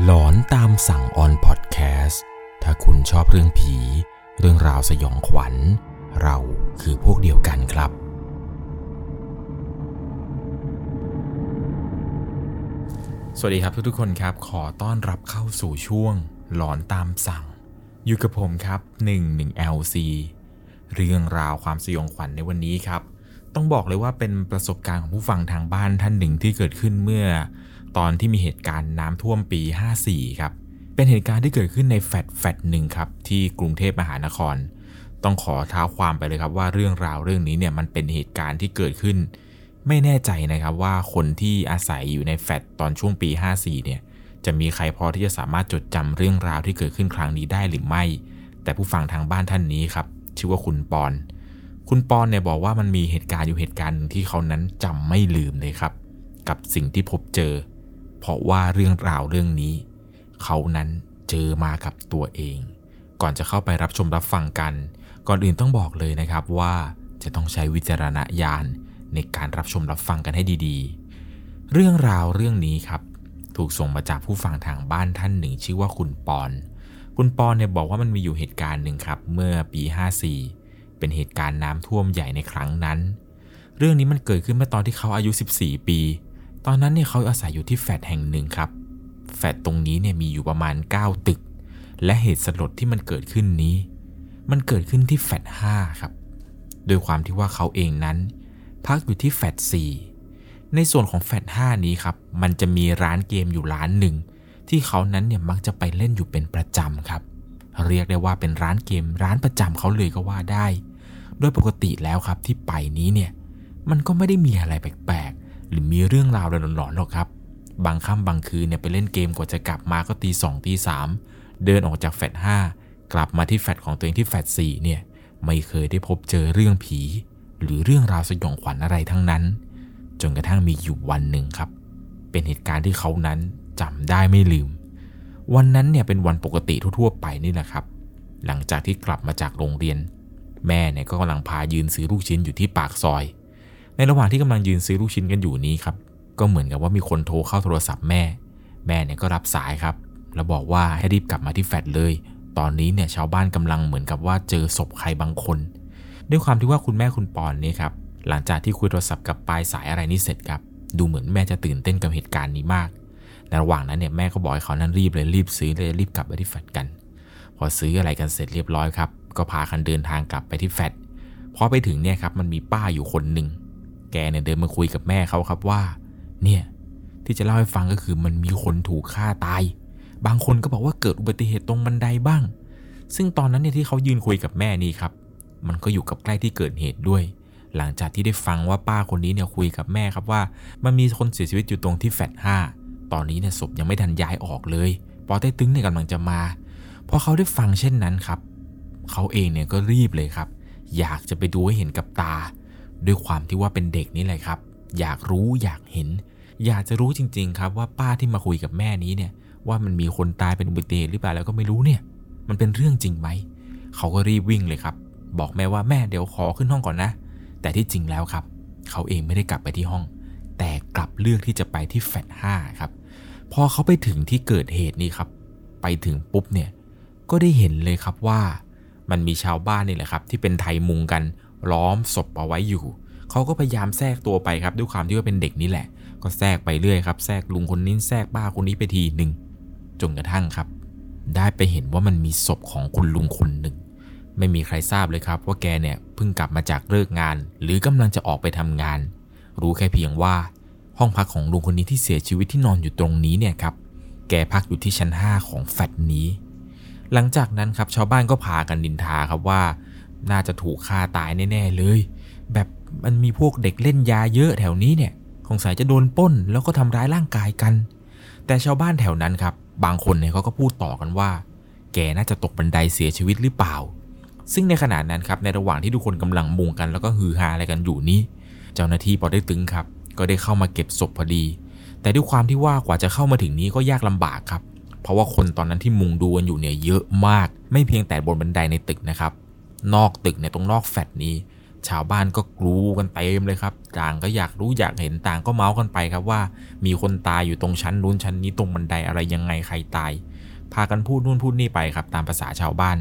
หลอนตามสั่งออนพอดแคสต์ถ้าคุณชอบเรื่องผี เรื่องราวสยองขวัญ เราคือพวกเดียวกันครับ สวัสดีครับทุกๆคนครับ ขอต้อนรับเข้าสู่ช่วง หลอนตามสั่ง อยู่กับผมครับ 11 LC เรื่องราวความสยองขวัญในวันนี้ครับ ต้องบอกเลยว่าเป็นประสบการณ์ของผู้ฟังทางบ้านท่านหนึ่งที่เกิดขึ้นเมื่อ ตอนที่มีเหตุการณ์น้ำท่วมปี 54 ครับ เป็นเหตุการณ์ที่เกิดขึ้นในแฟดแฟดหนึ่งครับที่กรุงเทพมหานคร ต้องขอเท้าความไปเลยครับว่าเรื่องราวเรื่องนี้เนี่ยมันเป็นเหตุการณ์ที่เกิดขึ้น ไม่แน่ใจนะครับว่าคนที่อาศัยอยู่ในแฟดตอนช่วงปี 54 เนี่ยจะมีใครพอที่จะสามารถจดจำเรื่องราวที่เกิดขึ้นครั้งนี้ได้หรือไม่ แต่ผู้ฟังทางบ้านท่านนี้ครับชื่อว่าคุณปอน คุณปอนเนี่ยบอกว่ามันมีเหตุการณ์อยู่เหตุการณ์หนึ่งที่เขานั้นจำไม่ลืมเลยครับ กับสิ่งที่พบเจอ เพราะว่าเรื่องราวเรื่องนี้ เขานั้นเจอมากับตัวเอง ก่อนจะเข้าไปรับชมรับฟังกัน ก่อนอื่นต้องบอกเลยนะครับว่าจะต้องใช้วิจารณญาณในการรับชมรับฟังกันให้ดีๆ เรื่องราวเรื่องนี้ครับ ถูกส่งมาจากผู้ฟังทางบ้านท่านหนึ่ง ชื่อว่าคุณปอน คุณปอนเนี่ยบอกว่ามันมีอยู่เหตุการณ์หนึ่งครับ เมื่อปี 54 เป็นเหตุการณ์น้ำท่วมใหญ่ในครั้งนั้น เรื่องนี้มันเกิดขึ้นเมื่อตอนที่เขาอายุ 14 ปี ตอนนั้นเนี่ยเขาอาศัยอยู่ที่แฟลตแห่งหนึ่งครับ แฟลตตรงนี้เนี่ยมีอยู่ประมาณ 9 ตึก และเหตุสลดที่มันเกิดขึ้นนี้ มันเกิดขึ้นที่แฟลต5ครับ โดยความที่ว่าเขาเองนั้น พักอยู่ที่แฟลต4ในส่วนของแฟลต5นี้ครับ มันจะมีร้านเกมอยู่ร้านหนึ่งที่เขานั้นเนี่ยมักจะไปเล่นอยู่เป็นประจำครับ เรียกได้ว่าเป็นร้านเกมร้านประจำเขาเลยก็ว่าได้ โดยปกติแล้วครับที่ไปนี้เนี่ย มันก็ไม่ได้มีอะไรแปลก หรือมีเรื่องราวหลอนๆหรอกครับ บางค่ำบางคืนเนี่ยไปเล่นเกมกว่าจะกลับมาก็ตีสองตีสามเดินออกจากแฟลตห้ากลับมาที่แฟลตของตัวเองที่แฟลตสี่เนี่ยไม่เคยได้พบเจอเรื่องผี หรือเรื่องราวสยองขวัญอะไรทั้งนั้น จนกระทั่งมีอยู่วันหนึ่งครับ เป็นเหตุการณ์ที่เขานั้นจำได้ไม่ลืม วันนั้นเนี่ยเป็นวันปกติทั่วๆไปนี่แหละครับ หลังจากที่กลับมาจากโรงเรียน แม่เนี่ยก็กำลังพายืนซื้อลูกชิ้นอยู่ที่ปากซอย ในระหว่างที่กำลังยืนซื้อลูกชิ้นกันอยู่นี้ครับ ก็เหมือนกับว่ามีคนโทรเข้าโทรศัพท์แม่ แม่เนี่ยก็รับสายครับ แล้วบอกว่าให้รีบกลับมาที่แฟลตเลย ตอนนี้เนี่ยชาวบ้านกำลังเหมือนกับว่าเจอศพใครบางคน ด้วยความที่ว่าคุณแม่คุณปอนนี่ครับ หลังจากที่คุยโทรศัพท์กับปลายสายอะไรนี่เสร็จครับ ดูเหมือนแม่จะตื่นเต้นกับเหตุการณ์นี้มาก ในระหว่างนั้นเนี่ยแม่ก็บอกให้เขานั้นรีบเลยรีบซื้อเลยรีบกลับไปที่แฟลตกัน พอซื้ออะไรกันเสร็จเรียบร้อยครับ ก็พากันเดินทางกลับไปที่แฟลตพอไปถึงเนี่ยครับมันมีป้าอยู่คนหนึ่ง แกเนี่ยเดินมาคุยกับแม่เขาครับว่า เนี่ยที่จะเล่าให้ฟังก็คือมันมีคนถูกฆ่าตาย บางคนก็บอกว่าเกิดอุบัติเหตุตรงบันไดบ้าง ซึ่งตอนนั้นเนี่ยที่เขายืนคุยกับแม่นี่ครับ มันก็อยู่กับใกล้ที่เกิดเหตุด้วย หลังจากที่ได้ฟังว่าป้าคนนี้เนี่ยคุยกับแม่ครับว่า มันมีคนเสียชีวิตอยู่ตรงที่แฟลตห้าตอนนี้เนี่ยศพยังไม่ทันย้ายออกเลย ปอเต้ตึงเนี่ยกำลังจะมา พอเขาได้ฟังเช่นนั้นครับ เขาเองเนี่ยก็รีบเลยครับ อยากจะไปดูให้เห็นกับตา ด้วยความที่ว่าเป็นเด็กนี่แหละครับ อยากรู้อยากเห็น อยากจะรู้จริง ๆ ครับว่าป้าที่มาคุยกับแม่นี้เนี่ย ว่ามันมีคนตายเป็นอุบัติเหตุหรือเปล่าแล้วก็ไม่รู้เนี่ย มันเป็นเรื่องจริงไหมเขาก็รีบวิ่งเลยครับ บอกแม่ว่าแม่เดี๋ยวขอขึ้นห้องก่อนนะ แต่ที่จริงแล้วครับ เขาเองไม่ได้กลับไปที่ห้อง แต่กลับเลือกที่จะไปที่แฟลตห้าครับพอเขาไปถึงที่เกิดเหตุนี่ครับ ไปถึงปุ๊บเนี่ยก็ได้เห็นเลยครับว่ามันมีชาวบ้านนี่แหละครับ ที่เป็นไทยมุงกัน ล้อมศพเอาไว้อยู่ เขาก็พยายามแทรกตัวไปครับด้วยความที่ว่าเป็นเด็กนี่แหละ ก็แทรกไปเรื่อยครับแทรกลุงคนนี้แทรกป้าคนนี้ไปทีหนึ่งจนกระทั่งครับ ได้ไปเห็นว่ามันมีศพของคุณลุงคนหนึ่ง ไม่มีใครทราบเลยครับ ว่าแกเนี่ยเพิ่งกลับมาจากเลิกงาน หรือกำลังจะออกไปทำงาน รู้แค่เพียงว่า ห้องพักของลุงคนนี้ที่เสียชีวิตที่นอนอยู่ตรงนี้เนี่ยครับแกพักอยู่ที่ชั้น 5 ของแฟลตนี้ หลังจากนั้นครับชาวบ้านก็พากันดินทาครับว่า น่าจะถูกฆ่าตายแน่ๆเลย แบบมันมีพวกเด็กเล่นยาเยอะแถวนี้เนี่ยสงสัยจะโดนป้นแล้วก็ทำร้ายร่างกายกัน แต่ชาวบ้านแถวนั้นครับ บางคนเนี่ยเขาก็พูดต่อกันว่า แกน่าจะตกบันไดเสียชีวิตหรือเปล่า ซึ่งในขณะนั้นครับในระหว่างที่ทุกคนกำลังมุงกันแล้วก็ฮือฮาอะไรกันอยู่นี้ เจ้าหน้าที่ปอได้ตึงครับ ก็ได้เข้ามาเก็บศพพอดี แต่ด้วยความที่ว่ากว่าจะเข้ามาถึงนี้ก็ยากลำบากครับ เพราะว่าคนตอนนั้นที่มุงดูกันอยู่เนี่ยเยอะมาก ไม่เพียงแต่บนบันไดในตึกนะครับ นอกตึกเนี่ยตรงนอกแฟลตนี้ ชาวบ้านก็กรูกันเต็มเลยครับต่างก็อยากรู้อยากเห็นต่างก็เมาส์กันไปครับว่า มีคนตายอยู่ตรงชั้นนู้นชั้นนี้ตรงบันไดอะไรยังไงใครตาย พากันพูดนู่นพูดนี่ไปครับ ตามภาษาชาวบ้าน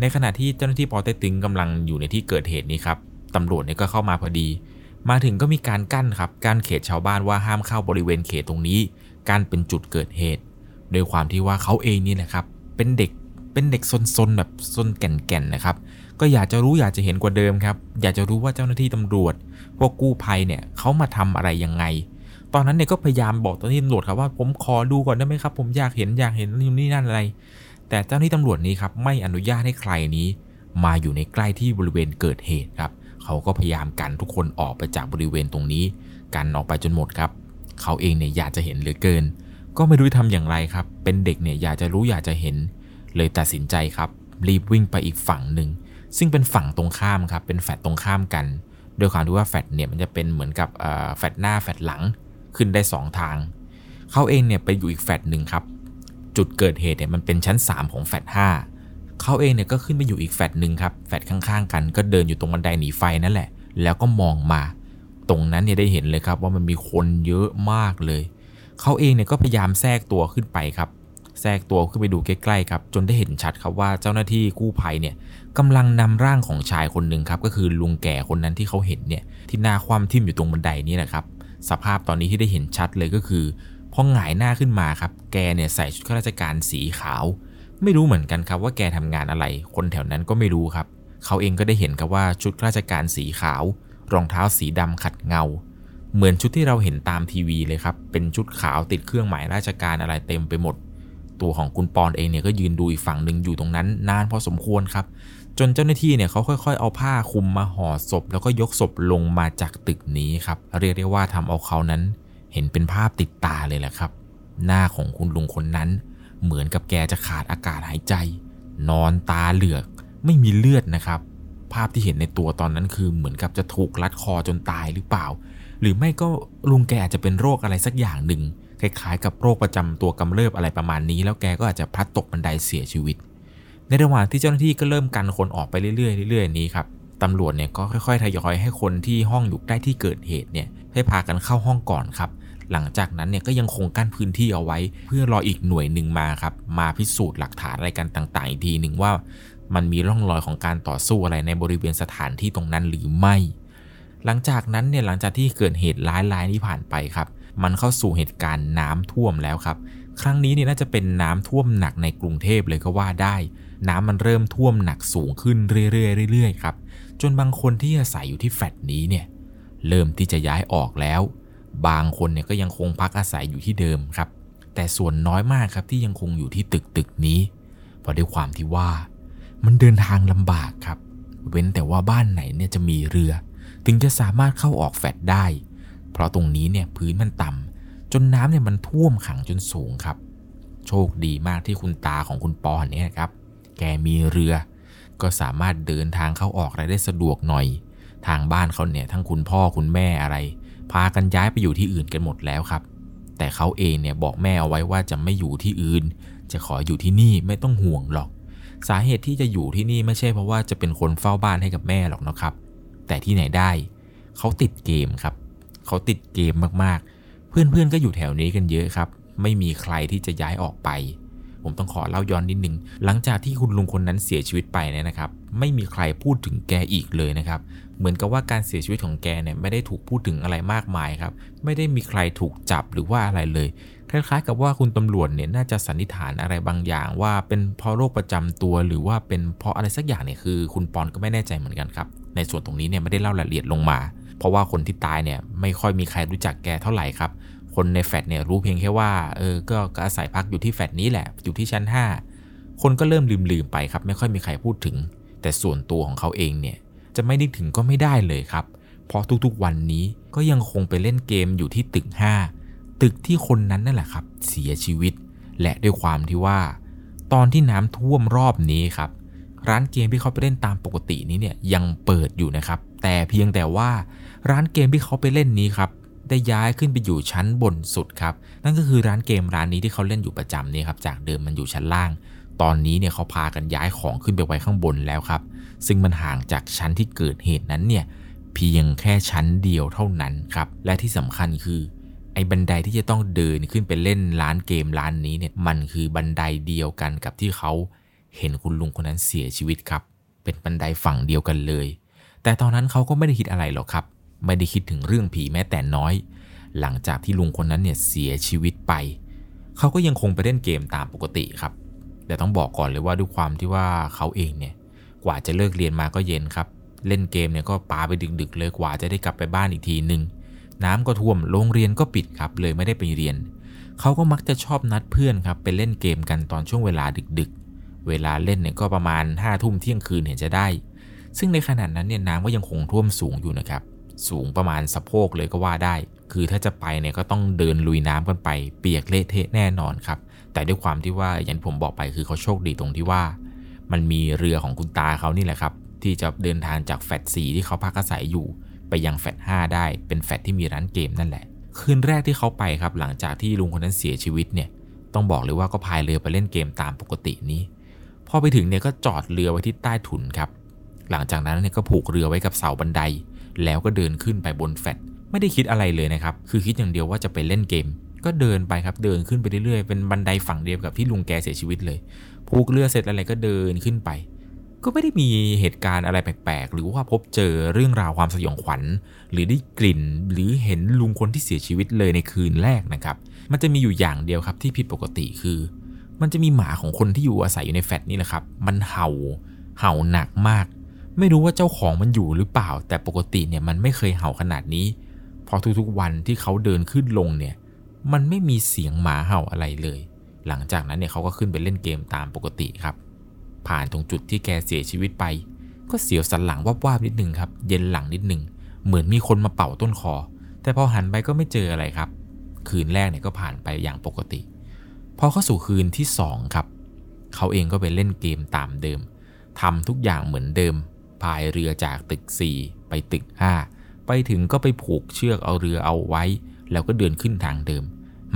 ในขณะที่เจ้าหน้าที่ปอเต็กตึงกำลังอยู่ในที่เกิดเหตุนี้ครับตำรวจเนี่ยก็เข้ามาพอดี มาถึงก็มีการกั้นครับกั้นเขตชาวบ้านว่าห้ามเข้าบริเวณเขตตรงนี้กั้นเป็นจุดเกิดเหตุ โดยความที่ว่าเขาเองนี่แหละครับ เป็นเด็ก เป็นเด็กซนๆแบบซนแก่นๆนะครับ ก็อยากจะรู้อยากจะเห็นกว่าเดิมครับ อยากจะรู้ว่าเจ้าหน้าที่ตำรวจ พวกกู้ภัยเนี่ยเขามาทำอะไรยังไง ตอนนั้นเนี่ยก็พยายามบอกเจ้าหน้าที่ตำรวจครับว่าผมขอดูก่อนได้ไหมครับ ผมอยากเห็นอยากเห็นนี่นี่นั่นอะไร แต่เจ้าหน้าที่ตำรวจนี้ครับไม่อนุญาตให้ใครนี้ มาอยู่ในใกล้ที่บริเวณเกิดเหตุครับเขาก็พยายามกันทุกคนออกไปจากบริเวณตรงนี้ กันออกไปจนหมดครับ เขาเองเนี่ยอยากจะเห็นเหลือเกิน ก็ไม่รู้จะทำอย่างไรครับ เป็นเด็กเนี่ยอยากจะรู้อยากจะเห็น เลยตัดสินใจครับ รีบวิ่งไปอีกฝั่งหนึ่ง ซึ่งเป็นฝั่งตรงข้ามครับ เป็นแฟลตตรงข้ามกัน โดยความที่ว่าแฟลตเนี่ยมันจะเป็นเหมือนกับแฟลตหน้าแฟลตหลังขึ้นได้ 2 ทาง เขาเองเนี่ยไปอยู่อีกแฟลตหนึ่งครับ จุดเกิดเหตุเนี่ยมันเป็นชั้น 3 ของแฟลต5เขาเองเนี่ยก็ขึ้นไปอยู่อีกแฟลตหนึ่งครับ แฟลตข้างๆ กันก็เดินอยู่ตรงบันไดหนีไฟนั่นแหละ แล้วก็มองมา ตรงนั้นเนี่ยได้เห็นเลยครับว่ามันมีคนเยอะมากเลย เขาเองเนี่ยก็พยายามแทรกตัวขึ้นไปครับ แทรกตัวขึ้นไปดูใกล้ๆครับ จนได้เห็นชัดครับว่าเจ้าหน้าที่กู้ภัยเนี่ยกำลังนำร่างของชายคนหนึ่งครับ ก็คือลุงแก่คนนั้นที่เขาเห็นเนี่ยที่หน้าคว่ำทิ่มอยู่ตรงบันไดนี้แหละครับ สภาพตอนนี้ที่ได้เห็นชัดเลยก็คือพอหงายหน้าขึ้นมาครับ แกเนี่ยใส่ชุดข้าราชการสีขาว ไม่รู้เหมือนกันครับว่าแกทำงานอะไร คนแถวนั้นก็ไม่รู้ครับ เขาเองก็ได้เห็นครับว่าชุดข้าราชการสีขาว รองเท้าสีดำขัดเงา เหมือนชุดที่เราเห็นตามทีวีเลยครับ เป็นชุดขาวติดเครื่องหมายราชการอะไรเต็มไปหมด ตัวของคุณปอนเองเนี่ยก็ยืนดูอีกฝั่งหนึ่งอยู่ตรงนั้น นานพอสมควรครับ จนเจ้าหน้าที่เนี่ยเขาค่อย ๆ เอาผ้าคลุมมาห่อศพ แล้วก็ยกศพลงมาจากตึกนี้ครับ เรียกได้ว่าทำเอาเขานั้น เห็นเป็นภาพติดตาเลยแหละครับ หน้าของคุณลุงคนนั้น เหมือนกับแกจะขาดอากาศหายใจ นอนตาเหลือก ไม่มีเลือดนะครับ ภาพที่เห็นในตัวตอนนั้นคือเหมือนกับจะถูกลัดคอจนตายหรือเปล่า หรือไม่ก็ลุงแกอาจจะเป็นโรคอะไรสักอย่างหนึ่ง คล้ายๆ กับโรคประจำตัวกำเริบอะไรประมาณนี้ แล้วแกก็อาจจะพลัดตกบันไดเสียชีวิต ในระหว่างที่เจ้าหน้าที่ก็เริ่มกันคนออกไปเรื่อยๆเรื่อยๆนี้ครับตำรวจเนี่ยก็ค่อยๆทยอยให้คนที่ห้องอยู่ใกล้ที่เกิดเหตุเนี่ยให้พากันเข้าห้องก่อนครับ หลังจากนั้นเนี่ยก็ยังคงกั้นพื้นที่เอาไว้ เพื่อรออีกหน่วยหนึ่งมาครับมาพิสูจน์หลักฐานอะไรกันต่างๆอีกทีหนึ่งว่า มันมีร่องรอยของการต่อสู้อะไรในบริเวณสถานที่ตรงนั้นหรือไม่ หลังจากนั้นเนี่ยหลังจากที่เกิดเหตุร้ายๆนี้ผ่านไปครับ มันเข้าสู่เหตุการณ์น้ำท่วมแล้วครับ ครั้งนี้เนี่ยน่าจะเป็นน้ำท่วมหนักในกรุงเทพเลยก็ว่าได้ น้ำมันเริ่มท่วมหนักสูงขึ้นเรื่อยๆเรื่อยๆครับ จนบางคนที่อาศัยอยู่ที่แฟลตนี้เนี่ยเริ่มที่จะย้ายออกแล้ว บางคนเนี่ยก็ยังคงพักอาศัยอยู่ที่เดิมครับ แต่ส่วนน้อยมากครับที่ยังคงอยู่ที่ตึกตึกนี้ เพราะด้วยความที่ว่า มันเดินทางลำบากครับ เว้นแต่ว่าบ้านไหนเนี่ยจะมีเรือ ถึงจะสามารถเข้าออกแฟลตได้ เพราะตรงนี้เนี่ยพื้นมันต่ำจนน้ำเนี่ยมันท่วมขังจนสูงครับ โชคดีมากที่คุณตาของคุณปอนเนี่ยครับ แกมีเรือ ก็สามารถเดินทางเข้าออกอะไรได้สะดวกหน่อย ทางบ้านเขาเนี่ยทั้งคุณพ่อคุณแม่อะไร พากันย้ายไปอยู่ที่อื่นกันหมดแล้วครับ แต่เขาเองเนี่ยบอกแม่เอาไว้ว่าจะไม่อยู่ที่อื่น จะขออยู่ที่นี่ไม่ต้องห่วงหรอก สาเหตุที่จะอยู่ที่นี่ไม่ใช่เพราะว่าจะเป็นคนเฝ้าบ้านให้กับแม่หรอกนะครับ แต่ที่ไหนได้เขาติดเกมครับ เขาติดเกมมากๆ เพื่อนๆก็อยู่แถวนี้กันเยอะครับ ไม่มีใครที่จะย้ายออกไป ผมต้องขอเล่าย้อนนิดนึง หลังจากที่คุณลุงคนนั้นเสียชีวิตไปเนี่ยนะครับ ไม่มีใครพูดถึงแกอีกเลยนะครับ เหมือนกับว่าการเสียชีวิตของแกเนี่ยไม่ได้ถูกพูดถึงอะไรมากมายครับ ไม่ได้มีใครถูกจับหรือว่าอะไรเลยคล้ายๆกับว่าคุณตำรวจเนี่ยน่าจะสันนิษฐานอะไรบางอย่าง ว่าเป็นเพราะโรคประจำตัว หรือว่าเป็นเพราะอะไรสักอย่างเนี่ยคือ คุณปอนก็ไม่แน่ใจเหมือนกันครับ ในส่วนตรงนี้เนี่ยไม่ได้เล่ารายละเอียดลงมา ราะว่าคนที่ตายเนี่ยไม่ค่อยมีใครรู้จักแกเท่าไหร่ครับ คนในแฟลตเนี่ยรู้เพียงแค่ว่าเออก็อาศัยพักอยู่ที่แฟลตนี้แหละ อยู่ที่ชั้น 5 คนก็เริ่มลืมๆไปครับ ไม่ค่อยมีใครพูดถึง แต่ส่วนตัวของเขาเองเนี่ยจะไม่นึกถึงก็ไม่ได้เลยครับ เพราะทุกๆวันนี้ก็ยังคงไปเล่นเกมอยู่ที่ตึก 5 ตึกที่คนนั้นนั่นแหละครับ เสียชีวิต และด้วยความที่ว่า ตอนที่น้ำท่วมรอบนี้ครับร้านเกมที่เขาไปเล่นตามปกตินี้เนี่ยยังเปิดอยู่นะครับ แต่เพียงแต่ว่า ร้านเกมที่เขาไปเล่นนี้ครับได้ย้ายขึ้นไปอยู่ชั้นบนสุดครับนั่นก็คือร้านเกมร้านนี้ที่เขาเล่นอยู่ประจำนี่ครับจากเดิมมันอยู่ชั้นล่าง ตอนนี้เนี่ยเขาพากันย้ายของขึ้นไปไว้ข้างบนแล้วครับ ซึ่งมันห่างจากชั้นที่เกิดเหตุนั้นเนี่ยเพียงแค่ชั้นเดียวเท่านั้นครับและที่สำคัญคือไอ้บันไดที่จะต้องเดินขึ้นไปเล่นร้านเกมร้านนี้เนี่ยมันคือบันไดเดียวกันกับที่เขาเห็นคุณลุงคนนั้นเสียชีวิตครับ เป็นบันไดฝั่งเดียวกันเลย แต่ตอนนั้นเขาก็ไม่ได้คิดอะไรหรอกครับ ไม่ได้คิดถึงเรื่องผีแม้แต่น้อย หลังจากที่ลุงคนนั้นเนี่ยเสียชีวิตไป เขาก็ยังคงไปเล่นเกมตามปกติครับ แต่ต้องบอกก่อนเลยว่าด้วยความที่ว่าเขาเองเนี่ยกว่าจะเลิกเรียนมาก็เย็นครับ เล่นเกมเนี่ยก็ปาไปดึกๆ เลยกว่าจะได้กลับไปบ้านอีกทีหนึ่งน้ำก็ท่วมโรงเรียนก็ปิดครับ เลยไม่ได้ไปเรียน เขาก็มักจะชอบนัดเพื่อนครับไปเล่นเกมกันตอนช่วงเวลาดึกๆ เวลาเล่นเนี่ยก็ประมาณ5้าทุ่มเที่ยงคืนเห็นจะได้ ซึ่งในขณะนั้นเนี่ยน้ำก็ยังคงท่วมสูงอยู่นะครับ สูงประมาณสะโพกเลยก็ว่าได้ คือถ้าจะไปเนี่ยก็ต้องเดินลุยน้ำกันไป เปียกเละเทะแน่นอนครับ แต่ด้วยความที่ว่าอย่างผมบอกไปคือเขาโชคดีตรงที่ว่า มันมีเรือของคุณตาเขานี่แหละครับ ที่จะเดินทางจากแฟดสีที่เขาพักอาศัยอยู่ ไปยังแฟดห้าได้เป็นแฟดที่มีร้านเกมนั่นแหละ คืนแรกที่เขาไปครับ หลังจากที่ลุงคนนั้นเสียชีวิตเนี่ยต้องบอกเลยว่าก็พายเรือไปเล่นเกมตามปกตินี้ พอไปถึงเนี่ยก็จอดเรือไว้ที่ใต้ถุนครับ หลังจากนั้นเนี่ยก็ผูกเรือไว้กับเสาบันได แล้วก็เดินขึ้นไปบนแฟดไม่ได้คิดอะไรเลยนะครับ คือคิดอย่างเดียวว่าจะไปเล่นเกม ก็เดินไปครับเดินขึ้นไปเรื่อยๆ เป็นบันไดฝั่งเดียวกับที่ลุงแกเสียชีวิตเลยผูกเรือเสร็จอะไรก็เดินขึ้นไป ก็ไม่ได้มีเหตุการณ์อะไรแปลกๆ หรือว่าพบเจอเรื่องราวความสยองขวัญ หรือได้กลิ่น หรือเห็นลุงคนที่เสียชีวิตเลยในคืนแรกนะครับ มันจะมีอยู่อย่างเดียวครับที่ผิดปกติคือ มันจะมีหมาของคนที่อยู่อาศัยอยู่ในแฟลตนี่แหละครับ มันเห่าเห่าหนักมาก ไม่รู้ว่าเจ้าของมันอยู่หรือเปล่า แต่ปกติเนี่ยมันไม่เคยเห่าขนาดนี้พอทุกๆวันที่เขาเดินขึ้นลงเนี่ย มันไม่มีเสียงหมาเห่าอะไรเลย หลังจากนั้นเนี่ยเขาก็ขึ้นไปเล่นเกมตามปกติครับ ผ่านตรงจุดที่แกเสียชีวิตไป ก็เสียวสันหลังวาบๆนิดนึงครับ เย็นหลังนิดนึงเหมือนมีคนมาเป่าต้นคอ แต่พอหันไปก็ไม่เจออะไรครับ คืนแรกเนี่ยก็ผ่านไปอย่างปกติ พอเข้าสู่คืนที่2ครับ เขาเองก็ไปเล่นเกมตามเดิมทำทุกอย่างเหมือนเดิม พายเรือจากตึก 4 ไปตึก 5 ไปถึงก็ไปผูกเชือกเอาเรือเอาไว้ แล้วก็เดินขึ้นทางเดิม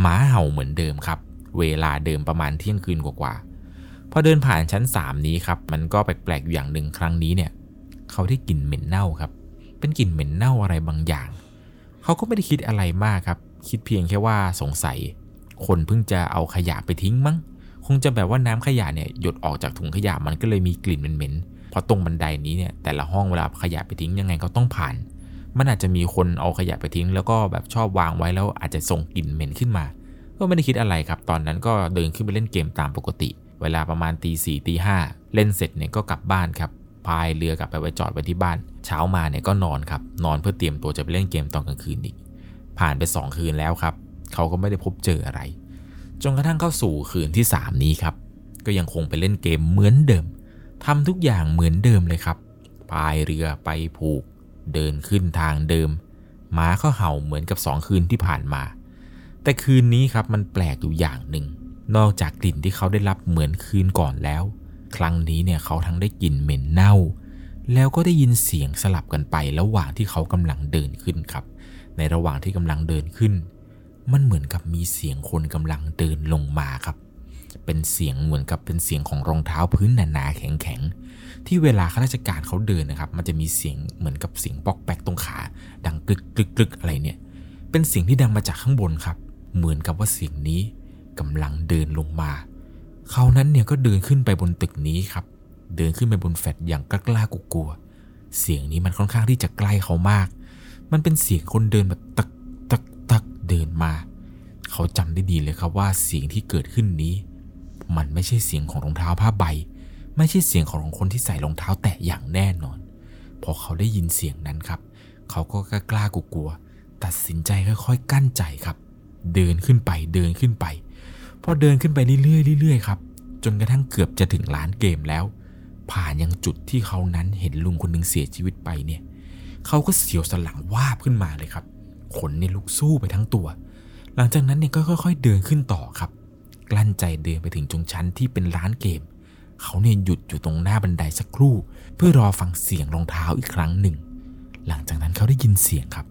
หมาเห่าเหมือนเดิมครับ เวลาเดิมประมาณเที่ยงคืนกว่าๆพอเดินผ่านชั้น 3 นี้ครับ มันก็แปลกๆอยู่อย่างหนึ่งครั้งนี้เนี่ยเขาได้กลิ่นเหม็นเน่าครับ เป็นกลิ่นเหม็นเน่าอะไรบางอย่าง เขาก็ไม่ได้คิดอะไรมากครับ คิดเพียงแค่ว่าสงสัย คนเพิ่งจะเอาขยะไปทิ้งมั้ง คงจะแบบว่าน้ำขยะเนี่ยหยดออกจากถุงขยะมันก็เลยมีกลิ่นเหม็นๆ ราะตรงบันไดนี้เนี่ยแต่ละห้องเวลาขยะไปทิ้งยังไงก็ต้องผ่าน มันอาจจะมีคนเอาขยะไปทิ้ง แล้วก็แบบชอบวางไว้แล้วอาจจะส่งกลิ่นเหม็นขึ้นมา ก็ไม่ได้คิดอะไรครับ ตอนนั้นก็เดินขึ้นไปเล่นเกมตามปกติ เวลาประมาณตีสี่ตีห้าเล่นเสร็จเนี่ยก็กลับบ้านครับพายเรือกลับไปไว้จอดไว้ที่บ้าน เช้ามาเนี่ยก็นอนครับนอนเพื่อเตรียมตัวจะไปเล่นเกมตอนกลางคืนอีก ผ่านไป 2 คืนแล้วครับเขาก็ไม่ได้พบเจออะไรจนกระทั่งเข้าสู่คืนที่ 3 นี้ครับก็ยังคงไปเล่นเกมเหมือนเดิม ทำทุกอย่างเหมือนเดิมเลยครับพายเรือไปผูก เดินขึ้นทางเดิมหมาก็เห่าเหมือนกับ2คืนที่ผ่านมา แต่คืนนี้ครับมันแปลกอยู่อย่างหนึ่ง นอกจากกลิ่นที่เขาได้รับเหมือนคืนก่อนแล้ว ครั้งนี้เนี่ยเขาทั้งได้กลิ่นเหม็นเน่า แล้วก็ได้ยินเสียงสลับกันไประหว่างที่เขากำลังเดินขึ้นครับ ในระหว่างที่กำลังเดินขึ้น มันเหมือนกับมีเสียงคนกำลังเดินลงมาครับ เป็นเสียงเหมือนกับเป็นเสียงของรองเท้าพื้นหนาๆแข็งๆที่เวลาข้าราชการเขาเดินนะครับ มันจะมีเสียงเหมือนกับเสียงปอกแปกตรงขา ดังกรึกกึกกึกอะไรเนี่ย เป็นเสียงที่ดังมาจากข้างบนครับ เหมือนกับว่าเสียงนี้กำลังเดินลงมาเขานั้นเนี่ยก็เดินขึ้นไปบนตึกนี้ครับ เดินขึ้นไปบนแฟลตอย่างกล้ากลัวเสียงนี้มันค่อนข้างที่จะใกล้เขามาก มันเป็นเสียงคนเดินแบบตักตักตักเดินมา เขาจำได้ดีเลยครับว่าเสียงที่เกิดขึ้นนี้ มันไม่ใช่เสียงของรองเท้าผ้าใบ ไม่ใช่เสียงของคนที่ใส่รองเท้าแตะอย่างแน่นอน พอเขาได้ยินเสียงนั้นครับ เขาก็กล้ากลัว ตัดสินใจค่อยๆ กั้นใจครับ เดินขึ้นไปเดินขึ้นไป พอเดินขึ้นไปเรื่อยๆเรื่อยๆครับ จนกระทั่งเกือบจะถึงร้านเกมแล้ว ผ่านยังจุดที่เขานั้นเห็นลุงคนหนึ่งเสียชีวิตไปเนี่ย เขาก็เสียวสลังวาบขึ้นมาเลยครับ ขนเนี่ยลุกสู้ไปทั้งตัว หลังจากนั้นเนี่ยก็ค่อย ๆ เดินขึ้นต่อครับ กลั้นใจเดินไปถึงจงชั้นที่เป็นร้านเกม เขาเนี่ยหยุดอยู่ตรงหน้าบันไดสักครู่ เพื่อรอฟังเสียงรองเท้าอีกครั้งหนึ่ง หลังจากนั้นเขาได้ยินเสียงครับ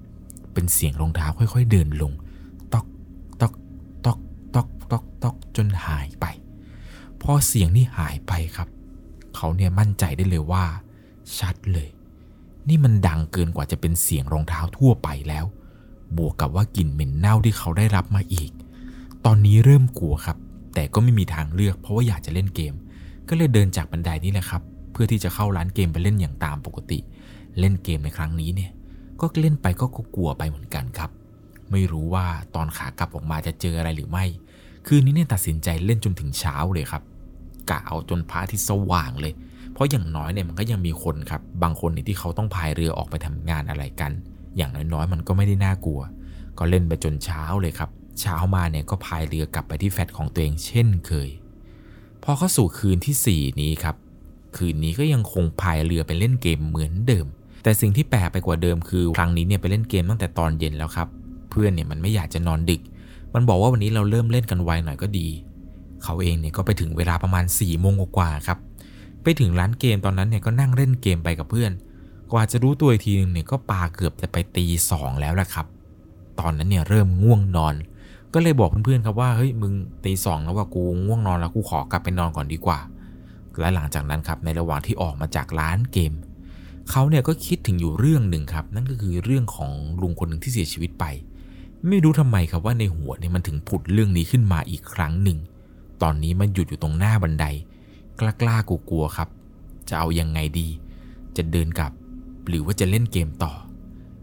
เป็นเสียงรองเท้าค่อย ๆ เดินลง ตอกตอกตอกตอกตอกตอกจนหายไป พอเสียงนี่หายไปครับ เขาเนี่ยมั่นใจได้เลยว่า ชัดเลย นี่มันดังเกินกว่าจะเป็นเสียงรองเท้าทั่วไปแล้ว บวกกับว่ากลิ่นเหม็นเน่าที่เขาได้รับมาอีก ตอนนี้เริ่มกลัวครับ แต่ก็ไม่มีทางเลือกเพราะว่าอยากจะเล่นเกม ก็เลยเดินจากบันไดนี้แหละครับ เพื่อที่จะเข้าร้านเกมไปเล่นอย่างตามปกติ เล่นเกมในครั้งนี้เนี่ย ก็เล่นไปก็กลัวไปเหมือนกันครับ ไม่รู้ว่าตอนขากลับออกมาจะเจออะไรหรือไม่ คืนนี้เนี่ยตัดสินใจเล่นจนถึงเช้าเลยครับกะเอาจนพระอาทิตย์สว่างเลย เพราะอย่างน้อยเนี่ยมันก็ยังมีคนครับ บางคนเนี่ยที่เขาต้องพายเรือออกไปทำงานอะไรกัน อย่างน้อยๆ มันก็ไม่ได้น่ากลัว ก็เล่นไปจนเช้าเลยครับ เช้ามาเนี่ยก็พายเรือกลับไปที่แฟลตของตัวเองเช่นเคย พอเข้าสู่คืนที่ 4 นี้ครับ คืนนี้ก็ยังคงพายเรือไปเล่นเกมเหมือนเดิม แต่สิ่งที่แปลกไปกว่าเดิมคือครั้งนี้เนี่ยไปเล่นเกมตั้งแต่ตอนเย็นแล้วครับ เพื่อนเนี่ยมันไม่อยากจะนอนดึก มันบอกว่าวันนี้เราเริ่มเล่นกันไวหน่อยก็ดี เขาเองเนี่ยก็ไปถึงเวลาประมาณ4ี่โมงกว่าครับ ไปถึงร้านเกมตอนนั้นเนี่ยก็นั่งเล่นเกมไปกับเพื่อน กว่าจะรู้ตัวอีกทีนึงเนี่ยก็ปาเกือบจะไปตีสองแล้วแหละครับตอนนั้นเนี่ยเริ่มง่วงนอน ก็เลยบอกเพื่อนๆครับว่าเฮ้ยมึงตีสองแล้วว่ากูง่วงนอนแล้วกูขอกลับไปนอนก่อนดีกว่า และหลังจากนั้นครับในระหว่างที่ออกมาจากร้านเกมเขาเนี่ยก็คิดถึงอยู่เรื่องหนึ่งครับ นั่นก็คือเรื่องของลุงคนหนึ่งที่เสียชีวิตไป ไม่รู้ทำไมครับว่าในหัวเนี่ยมันถึงผุดเรื่องนี้ขึ้นมาอีกครั้งหนึ่ง ตอนนี้มันหยุดอยู่ตรงหน้าบันได กล้ากล้ากลัวๆครับ จะเอายังไงดี จะเดินกลับ หรือว่าจะเล่นเกมต่อ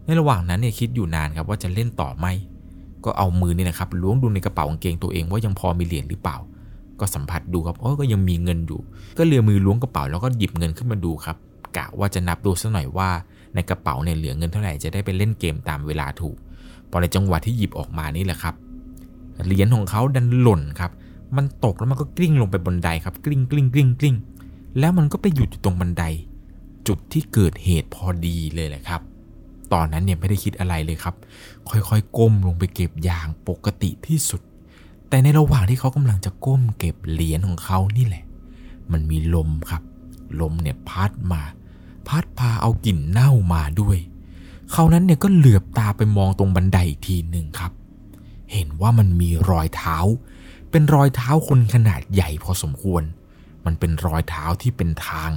ในระหว่างนั้นเนี่ยคิดอยู่นานครับว่าจะเล่นต่อไหม ก็เอามือนี่นะครับล้วงดูในกระเป๋ากางเกงตัวเองว่ายังพอมีเหรียญหรือเปล่า ก็สัมผัสดูครับโอ้ก็ยังมีเงินอยู่ ก็เลยเอามือล้วงกระเป๋าแล้วก็หยิบเงินขึ้นมาดูครับกะว่าจะนับดูสักหน่อยว่าในกระเป๋าเนี่ยเหลือเงินเท่าไหร่จะได้ไปเล่นเกมตามเวลาถูก พอในจังหวะที่หยิบออกมานี่แหละครับเหรียญของเขาดันหล่นครับ มันตกแล้วมันก็กลิ้งลงไปบันไดครับกลิ้งกลิ้งกลิ้งกลิ้งแล้วมันก็ไปหยุดอยู่ตรงบันได จุดที่เกิดเหตุพอดีเลยแหละครับ ตอนนั้นเนี่ยไม่ได้คิดอะไรเลยครับ ค่อยๆ ก้มลงไปเก็บอย่างปกติที่สุด แต่ในระหว่างที่เขากำลังจะก้มเก็บเหรียญของเขานี่แหละ มันมีลมครับ ลมเนี่ยพัดมา พัดพาเอากลิ่นเน่ามาด้วยเขานั้นเนี่ยก็เหลือบตาไปมองตรงบันไดอีกทีหนึ่งครับ เห็นว่ามันมีรอยเท้า เป็นรอยเท้าคนขนาดใหญ่พอสมควร มันเป็นรอยเท้าที่เป็นทาง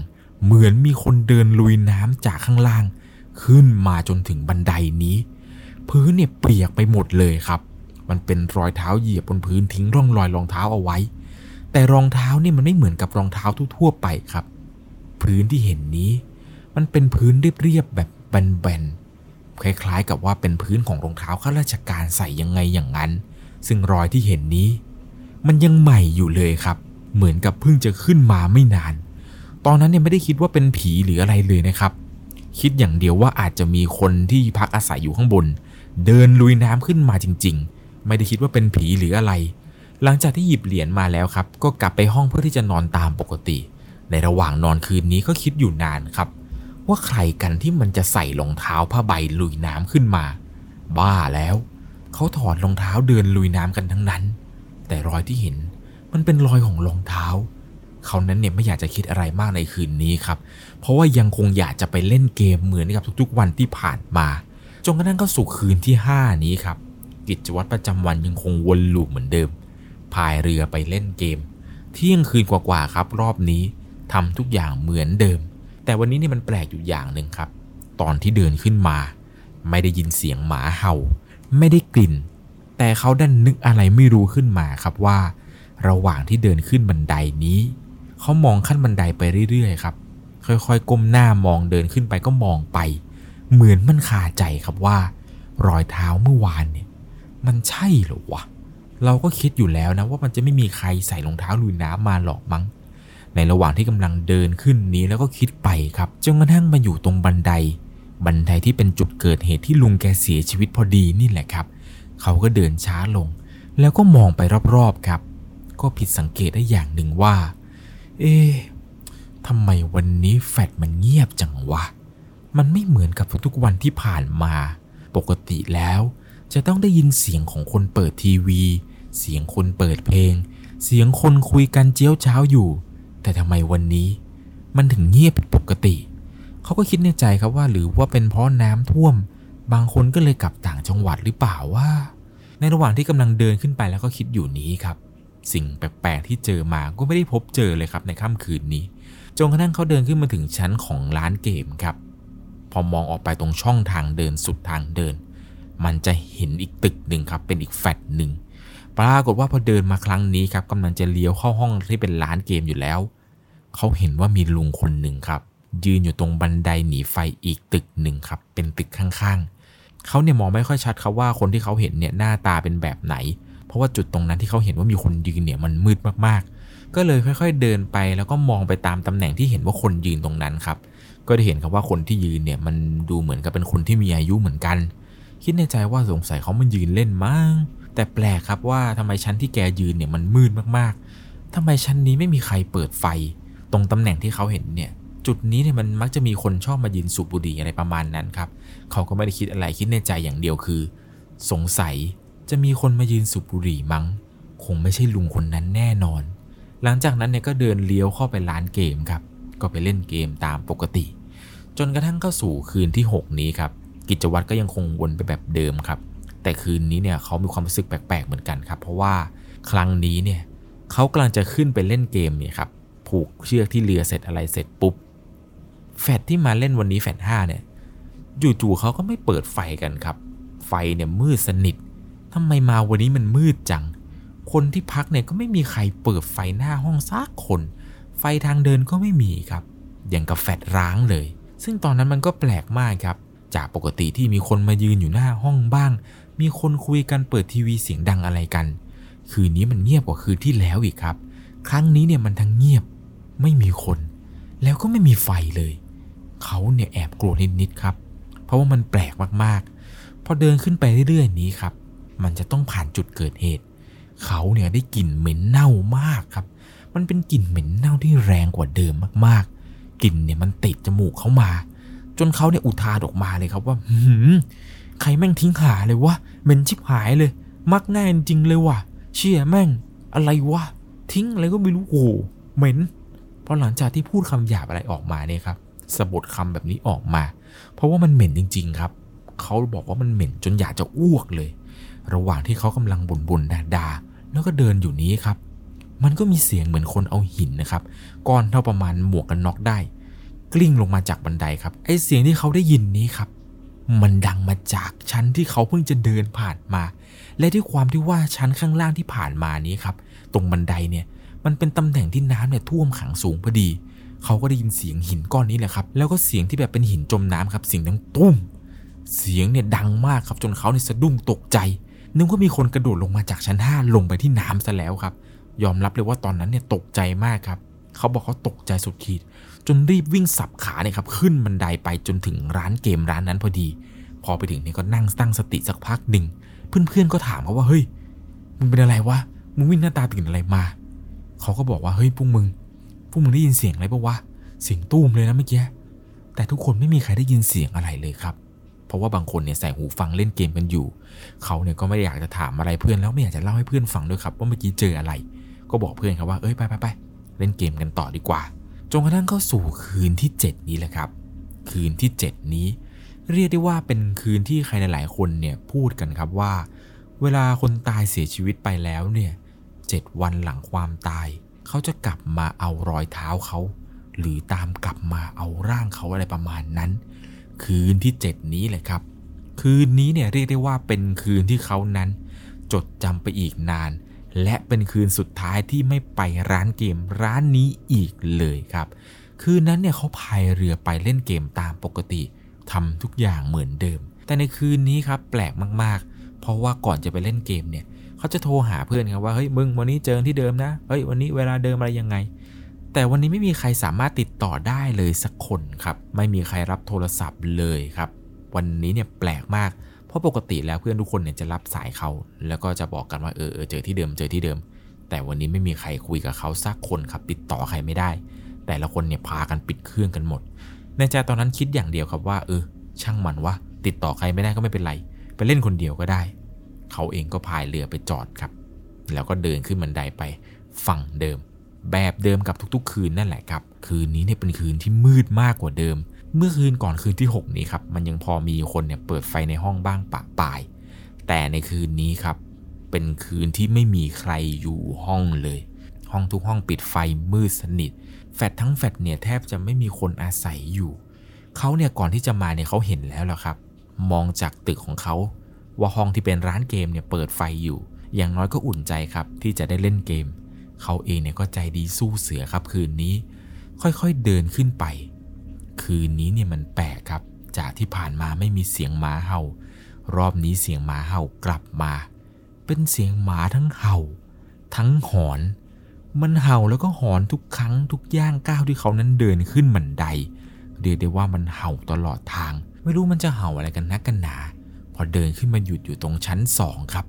เหมือนมีคนเดินลุยน้ำจากข้างล่าง ขึ้นมาจนถึงบันไดนี้ พื้นเนี่ยเปียกไปหมดเลยครับ มันเป็นรอยเท้าเหยียบบนพื้นทิ้งร่องรอยรองเท้าเอาไว้ แต่รองเท้านี่มันไม่เหมือนกับรองเท้าทั่วๆไปครับ พื้นที่เห็นนี้ มันเป็นพื้นเรียบๆแบบแบนๆคล้ายๆ กับว่าเป็นพื้นของรองเท้าข้าราชการใส่ยังไงอย่างนั้น ซึ่งรอยที่เห็นนี้ มันยังใหม่อยู่เลยครับ เหมือนกับเพิ่งจะขึ้นมาไม่นาน ตอนนั้นเนี่ยไม่ได้คิดว่าเป็นผีหรืออะไรเลยนะครับ คิดอย่างเดียวว่าอาจจะมีคนที่พักอาศัยอยู่ข้างบน เดินลุยน้ำขึ้นมาจริง ๆ ไม่ได้คิดว่าเป็นผีหรืออะไร หลังจากที่หยิบเหรียญมาแล้วครับ ก็กลับไปห้องเพื่อที่จะนอนตามปกติ ในระหว่างนอนคืนนี้ก็คิดอยู่นานครับ ว่าใครกันที่มันจะใส่รองเท้าผ้าใบลุยน้ำขึ้นมา บ้าแล้วเขาถอดรองเท้าเดินลุยน้ำกันทั้งนั้น แต่รอยที่เห็นมันเป็นรอยของรองเท้า เขานั้นเนี่ยไม่อยากจะคิดอะไรมากในคืนนี้ครับ เพราะว่ายังคงอยากจะไปเล่นเกมเหมือนกับทุกๆวันที่ผ่านมา จนกระทั่งก็สู่คืนที่ 5 นี้ครับ กิจวัตรประจำวันยังคงวนลูปเหมือนเดิม พายเรือไปเล่นเกม เที่ยงคืนกว่าๆครับ รอบนี้ทำทุกอย่างเหมือนเดิม แต่วันนี้นี่มันแปลกอยู่อย่างหนึ่งครับ ตอนที่เดินขึ้นมา ไม่ได้ยินเสียงหมาเห่า ไม่ได้กลิ่น แต่เขาดันนึกอะไรไม่รู้ขึ้นมาครับว่าระหว่างที่เดินขึ้นบันไดนี้ เขามองขั้นบันไดไปเรื่อยๆครับ ค่อยๆก้มหน้ามองเดินขึ้นไปก็มองไป เหมือนมันคาใจครับว่า รอยเท้าเมื่อวานเนี่ย มันใช่หรอวะเราก็คิดอยู่แล้วนะว่ามันจะไม่มีใครใส่รองเท้าลุยน้ำมาหรอกมั้ง ในระหว่างที่กำลังเดินขึ้นนี้แล้วก็คิดไปครับจนกระทั่งมาอยู่ตรงบันได บันไดที่เป็นจุดเกิดเหตุที่ลุงแกเสียชีวิตพอดีนี่แหละครับ เขาก็เดินช้าลง แล้วก็มองไปรอบๆครับ ก็ผิดสังเกตได้อย่างหนึ่งว่า เอ๊ะทำไมวันนี้แฟดมันเงียบจังวะ มันไม่เหมือนกับทุกๆวันที่ผ่านมา ปกติแล้ว จะต้องได้ยินเสียงของคนเปิดทีวี เสียงคนเปิดเพลง เสียงคนคุยกันเจียวเช้าอยู่ แต่ทำไมวันนี้ มันถึงเงียบปกติ เขาก็คิดในใจครับว่าหรือว่าเป็นเพราะน้ำท่วม บางคนก็เลยกลับต่างจังหวัดหรือเปล่าว่า ในระหว่างที่กำลังเดินขึ้นไปแล้วก็คิดอยู่นี้ครับ สิ่งแปลกๆที่เจอมาก็ไม่ได้พบเจอเลยครับในค่ำคืนนี้จนกระทั่งเขาเดินขึ้นมาถึงชั้นของร้านเกมครับ พอมองออกไปตรงช่องทางเดินสุดทางเดิน มันจะเห็นอีกตึกหนึ่งครับ เป็นอีกแฟลตหนึ่งปรากฏว่าพอเดินมาครั้งนี้ครับกำลังจะเลี้ยวเข้าห้องที่เป็นร้านเกมอยู่แล้ว เขาเห็นว่ามีลุงคนหนึ่งครับ ยืนอยู่ตรงบันไดหนีไฟอีกตึกหนึ่งครับ เป็นตึกข้างๆเขาเนี่ยมองไม่ค่อยชัดครับว่าคนที่เขาเห็นเนี่ยหน้าตาเป็นแบบไหน เพราะว่าจุดตรงนั้นที่เขาเห็นว่ามีคนยืนเนี่ยมันมืดมากๆ ก็เลยค่อย ๆ เดินไปแล้วก็มองไปตามตำแหน่งที่เห็นว่าคนยืนตรงนั้นครับ ก็ได้เห็นครับว่าคนที่ยืนเนี่ยมันดูเหมือนกับเป็นคนที่มีอายุเหมือนกัน คิดในใจว่าสงสัยเขามันยืนเล่นมั้งแต่แปลกครับว่าทำไมชั้นที่แกยืนเนี่ยมันมืดมากๆทำไมชั้นนี้ไม่มีใครเปิดไฟ ตรงตำแหน่งที่เขาเห็นเนี่ยจุดนี้เนี่ยมันมักจะมีคนชอบมายืนสูบบุหรี่อะไรประมาณนั้นครับ เขาก็ไม่ได้คิดอะไรคิดในใจอย่างเดียวคือ สงสัย จะมีคนมายืนสูบบุหรี่มั้ง คงไม่ใช่ลุงคนนั้นแน่นอน หลังจากนั้นเนี่ยก็เดินเลี้ยวเข้าไปร้านเกมครับ ก็ไปเล่นเกมตามปกติ จนกระทั่งเข้าสู่คืนที่ 6 นี้ครับ กิจวัตรก็ยังคงวนไปแบบเดิมครับ แต่คืนนี้เนี่ยเขามีความรู้สึกแปลกๆเหมือนกันครับ เพราะว่าครั้งนี้เนี่ยเขากำลังจะขึ้นไปเล่นเกมเนี่ยครับ ผูกเชือกที่เรือเสร็จอะไรเสร็จปุ๊บ แฟดที่มาเล่นวันนี้แฟดห้าเนี่ย จู่ๆเขาก็ไม่เปิดไฟกันครับ ไฟเนี่ยมืดสนิท ทำไมมาวันนี้มันมืดจัง คนที่พักเนี่ยก็ไม่มีใครเปิดไฟหน้าห้องซักคน ไฟทางเดินก็ไม่มีครับ อย่างกับแฟดร้างเลย ซึ่งตอนนั้นมันก็แปลกมากครับ จากปกติที่มีคนมายืนอยู่หน้าห้องบ้าง มีคนคุยกันเปิดทีวีเสียงดังอะไรกัน คืนนี้มันเงียบกว่าคืนที่แล้วอีกครับ ครั้งนี้เนี่ยมันทั้งเงียบ ไม่มีคน แล้วก็ไม่มีไฟเลย เขาเนี่ยแอบกลัวนิดๆครับ เพราะว่ามันแปลกมากๆ พอเดินขึ้นไปเรื่อยๆนี้ครับ มันจะต้องผ่านจุดเกิดเหตุ เขาเนี่ยได้กลิ่นเหม็นเน่ามากครับ มันเป็นกลิ่นเหม็นเน่าที่แรงกว่าเดิมมากๆ กลิ่นเนี่ยมันติดจมูกเขามา จนเขาเนี่ยอุทานออกมาเลยครับว่าหืมใครแม่งทิ้งหาเลยวะเหม็นชิบหายเลย มักง่ายจริงเลยวะเชี่ยแม่ง อะไรวะทิ้งอะไรก็ไม่รู้โอ้เหม็นพอหลังจากที่พูดคำหยาบอะไรออกมาเนี่ยครับสะบดคำแบบนี้ออกมา เพราะว่ามันเหม็นจริง ๆ ครับ เขาบอกว่ามันเหม็นจนอยากจะอ้วกเลย ระหว่างที่เขากำลังบ่นๆด่าๆแล้วก็เดินอยู่นี้ครับ มันก็มีเสียงเหมือนคนเอาหินนะครับ ก้อนเท่าประมาณหมวกกันน็อกได้ กลิ้งลงมาจากบันไดครับ ไอเสียงที่เขาได้ยินนี้ครับ มันดังมาจากชั้นที่เขาเพิ่งจะเดินผ่านมา และด้วยความที่ว่าชั้นข้างล่างที่ผ่านมานี้ครับ ตรงบันไดเนี่ย มันเป็นตำแหน่งที่น้ำเนี่ยท่วมขังสูงพอดี เขาก็ได้ยินเสียงหินก้อนนี้แหละครับ แล้วก็เสียงที่แบบเป็นหินจมน้ำครับ เสียงดังตุ้มเสียงเนี่ยดังมากครับจนเขาเนี่ยสะดุ้งตกใจ นึกว่ามีคนกระโดดลงมาจากชั้นห้าลงไปที่น้ำซะแล้วครับ ยอมรับเลยว่าตอนนั้นเนี่ยตกใจมากครับเขาบอกเขาตกใจสุดขีด จนรีบวิ่งสับขาเนี่ยครับขึ้นบันไดไปจนถึงร้านเกมร้านนั้นพอดี พอไปถึงเนี่ยก็นั่งตั้งสติสักพักหนึ่งเพื่อนๆก็ถามเขาว่าเฮ้ยมึงเป็นอะไรวะมึงวิ่งหน้าตาตื่นอะไรมาเขาก็บอกว่าเฮ้ยพวกมึงพวกมึงได้ยินเสียงอะไรปะวะเสียงตุ้มเลยนะเมื่อกี้แต่ทุกคนไม่มีใครได้ยินเสียงอะไรเลยครับ เพราะว่าบางคนเนี่ยใส่หูฟังเล่นเกมกันอยู่ เขาเนี่ยก็ไม่ได้อยากจะถามอะไรเพื่อนแล้วไม่อยากจะเล่าให้เพื่อนฟังด้วยครับว่าเมื่อกี้เจออะไร ก็บอกเพื่อนครับว่าเอ้ยไปไปไปเล่นเกมกันต่อดีกว่าจนกระทั่งเข้าสู่คืนที่ 7 นี้แหละครับ คืนที่ 7 นี้ เรียกได้ว่าเป็นคืนที่ใครหลาย ๆ คนเนี่ยพูดกันครับว่า เวลาคนตายเสียชีวิตไปแล้วเนี่ยเจ็ดวันหลังความตาย เขาจะกลับมาเอารอยเท้าเขา หรือตามกลับมาเอาร่างเขาอะไรประมาณนั้น คืนที่ 7 นี้แหละครับ คืนนี้เนี่ยเรียกได้ว่าเป็นคืนที่เขานั้น จดจำไปอีกนาน และเป็นคืนสุดท้ายที่ไม่ไปร้านเกมร้านนี้อีกเลยครับ คืนนั้นเนี่ยเขาพายเรือไปเล่นเกมตามปกติทำทุกอย่างเหมือนเดิม แต่ในคืนนี้ครับแปลกมากๆ เพราะว่าก่อนจะไปเล่นเกมเนี่ยเขาจะโทรหาเพื่อนครับว่าเฮ้ยมึงวันนี้เจอที่เดิมนะเฮ้ยวันนี้เวลาเดิมอะไรยังไง แต่วันนี้ไม่มีใครสามารถติดต่อได้เลยสักคนครับ ไม่มีใครรับโทรศัพท์เลยครับ วันนี้เนี่ยแปลกมาก เพราะปกติแล้วเพื่อนทุกคนเนี่ยจะรับสายเขา แล้วก็จะบอกกันว่าเออเออเจอที่เดิมเจอที่เดิม แต่วันนี้ไม่มีใครคุยกับเขาสักคนครับ ติดต่อใครไม่ได้ แต่ละคนเนี่ยพากันปิดเครื่องกันหมด ในใจตอนนั้นคิดอย่างเดียวครับว่า เออ ช่างมันวะติดต่อใครไม่ได้ก็ไม่เป็นไร ไปเล่นคนเดียวก็ได้ เขาเองก็พายเรือไปจอดครับ แล้วก็เดินขึ้นบันไดไปฝั่งเดิม แบบเดิมกับทุกๆ คืนนั่นแหละครับ คืนนี้เนี่ยเป็นคืนที่มืดมากกว่าเดิม เมื่อคืนก่อนคืนที่ 6 นี้ครับ มันยังพอมีคนเนี่ยเปิดไฟในห้องบ้างปะปาย แต่ในคืนนี้ครับ เป็นคืนที่ไม่มีใครอยู่ห้องเลย ห้องทุกห้องปิดไฟมืดสนิท แฟดทั้งแฟดเนี่ยแทบจะไม่มีคนอาศัยอยู่ เขาเนี่ยก่อนที่จะมาเนี่ยเขาเห็นแล้วละครับ มองจากตึกของเขาว่าห้องที่เป็นร้านเกมเนี่ยเปิดไฟอยู่ อย่างน้อยก็อุ่นใจครับที่จะได้เล่นเกม เขาเองเนี่ยก็ใจดีสู้เสือครับคืนนี้ ค่อยๆเดินขึ้นไป คืนนี้เนี่ยมันแปลกครับ จากที่ผ่านมาไม่มีเสียงหมาเห่า รอบนี้เสียงหมาเห่ากลับมา เป็นเสียงหมาทั้งเห่า ทั้งหอน มันเห่าแล้วก็หอนทุกครั้งทุกย่างก้าวที่เขานั้นเดินขึ้นบันไดเรียกได้ว่ามันเห่าตลอดทาง ไม่รู้มันจะเห่าอะไรกันนักกันหนา พอเดินขึ้นมาหยุดอยู่ตรงชั้นสองครับ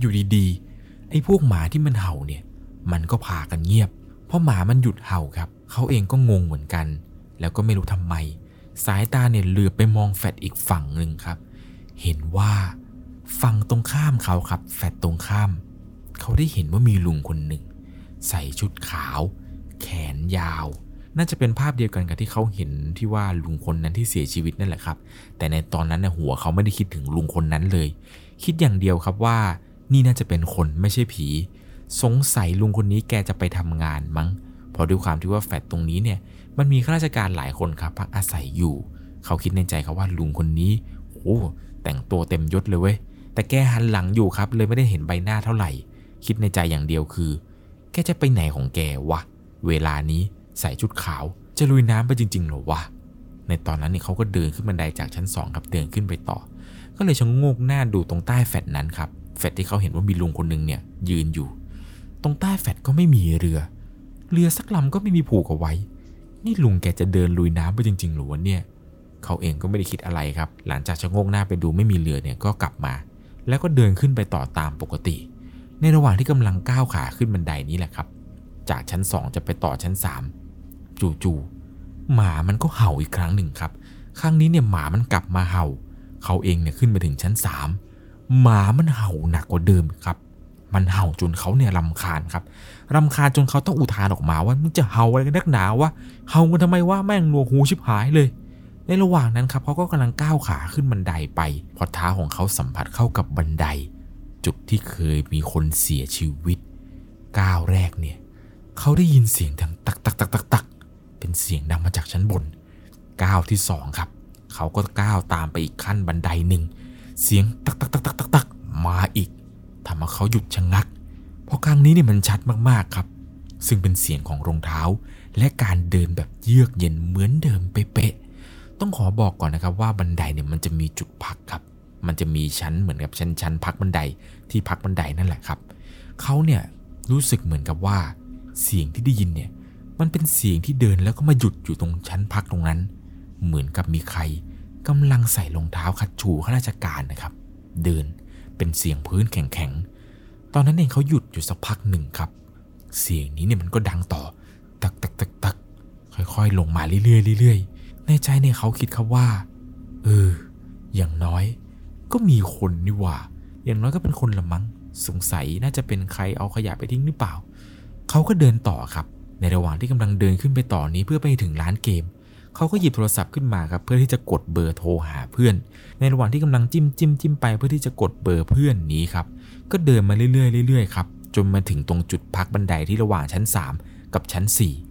อยู่ดีๆไอ้พวกหมาที่มันเห่าเนี่ย มันก็พากันเงียบ เพราะหมามันหยุดเห่าครับ เขาเองก็งงเหมือนกัน แล้วก็ไม่รู้ทำไม สายตาเนี่ยเหลือบไปมองแฟดอีกฝั่งหนึ่งครับ เห็นว่าฝั่งตรงข้ามเขาครับ แฟดตรงข้าม เขาได้เห็นว่ามีลุงคนหนึ่ง ใส่ชุดขาว แขนยาว น่าจะเป็นภาพเดียวกันกับที่เขาเห็นที่ว่าลุงคนนั้นที่เสียชีวิตนั่นแหละครับ แต่ในตอนนั้นในหัวเขาไม่ได้คิดถึงลุงคนนั้นเลย คิดอย่างเดียวครับว่านี่น่าจะเป็นคนไม่ใช่ผี สงสัยลุงคนนี้แกจะไปทำงานมั้งเพราะด้วยความที่ว่าแฟดตรงนี้เนี่ยมันมีข้าราชการหลายคนครับพักอาศัยอยู่ เขาคิดในใจครับว่าลุงคนนี้โอ้แต่งตัวเต็มยศเลยเว้ยแต่แกหันหลังอยู่ครับเลยไม่ได้เห็นใบหน้าเท่าไหร่ คิดในใจอย่างเดียวคือ แกจะไปไหนของแกวะเวลานี้ใส่ชุดขาว จะลุยน้ำไปจริงๆหรอวะในตอนนั้นเนี่ยเขาก็เดินขึ้นบันไดจากชั้นสองครับเดินขึ้นไปต่อ ก็เลยชะโงกหน้าดูตรงใต้แฟดนั้นครับแฟดที่เขาเห็นว่ามีลุงคนหนึ่งเนี่ยยืนอยู่ ตรงใต้แฟดก็ไม่มีเรือ เรือสักลำก็ไม่มีผูกเอาไว้ นี่ลุงแกจะเดินลุยน้ำไปจริง ๆ หรือวะเนี่ย เขาเองก็ไม่ได้คิดอะไรครับ หลังจากชะโงกหน้าไปดูไม่มีเรือเนี่ยก็กลับมา แล้วก็เดินขึ้นไปต่อตามปกติ ในระหว่างที่กำลังก้าวขาขึ้นบันไดนี้แหละครับ จากชั้นสองจะไปต่อชั้นสามจู่ๆหมามันก็เห่าอีกครั้งหนึ่งครับ ครั้งนี้เนี่ยหมามันกลับมาเห่า เขาเองเนี่ยขึ้นไปถึงชั้นสามหมามันเห่าหนักกว่าเดิมครับ มันเห่าจนเขาเนี่ยรำคาญครับรำคาญจนเขาต้องอุทานออกมาว่ามึงจะเห่าอะไรกันนักหนาวะเห่ากันทำไมวะแม่งหนวกหูชิบหายเลย ในระหว่างนั้นครับเขาก็กำลังก้าวขาขึ้นบันไดไป พอเท้าของเขาสัมผัสเข้ากับบันได จุดที่เคยมีคนเสียชีวิตก้าวแรกเนี่ยเขาได้ยินเสียงดังตักตักตักตักตักเป็นเสียงดังมาจากชั้นบนก้าวที่สองครับ เขาก็ก้าวตามไปอีกขั้นบันไดหนึ่งเสียงตักตักตักตักตักตักมาอีก ทำให้เขาหยุดชะงัก เพราะครั้งนี้เนี่ยมันชัดมากๆครับ ซึ่งเป็นเสียงของรองเท้า และการเดินแบบเยือกเย็นเหมือนเดิมเป๊ะๆต้องขอบอกก่อนนะครับว่าบันไดเนี่ยมันจะมีจุดพักครับ มันจะมีชั้นเหมือนกับชั้นชั้นพักบันไดที่พักบันไดนั่นแหละครับเขาเนี่ยรู้สึกเหมือนกับว่า เสียงที่ได้ยินเนี่ยมันเป็นเสียงที่เดินแล้วก็มาหยุดอยู่ตรงชั้นพักตรงนั้น เหมือนกับมีใครกำลังใส่รองเท้าคัดชูข้าราชการนะครับ เดิน เป็นเสียงพื้นแข็งๆ ตอนนั้นเองเขาหยุดอยู่สักพักหนึ่งครับ เสียงนี้เนี่ยมันก็ดังต่อ ตักตักตักตักค่อยๆ ลงมาเรื่อยๆเรื่อยๆ ในใจเนี่ยเขาคิดครับว่า เออ อย่างน้อย ก็มีคนนี่หว่า อย่างน้อยก็เป็นคนละมั้ง สงสัยน่าจะเป็นใครเอาขยะไปทิ้งหรือเปล่า เขาก็เดินต่อครับ ในระหว่างที่กำลังเดินขึ้นไปต่อนี้เพื่อไปถึงร้านเกม เขาก็หยิบโทรศัพท์ขึ้นมาครับเพื่อที่จะกดเบอร์โทรหาเพื่อน ในระหว่างที่กำลังจิ้มจิ้มจิ้มไปเพื่อที่จะกดเบอร์เพื่อนนี้ครับก็เดินมาเรื่อยๆเรื่อยๆครับจนมาถึงตรงจุดพักบันไดที่ระหว่างชั้น 3 กับชั้น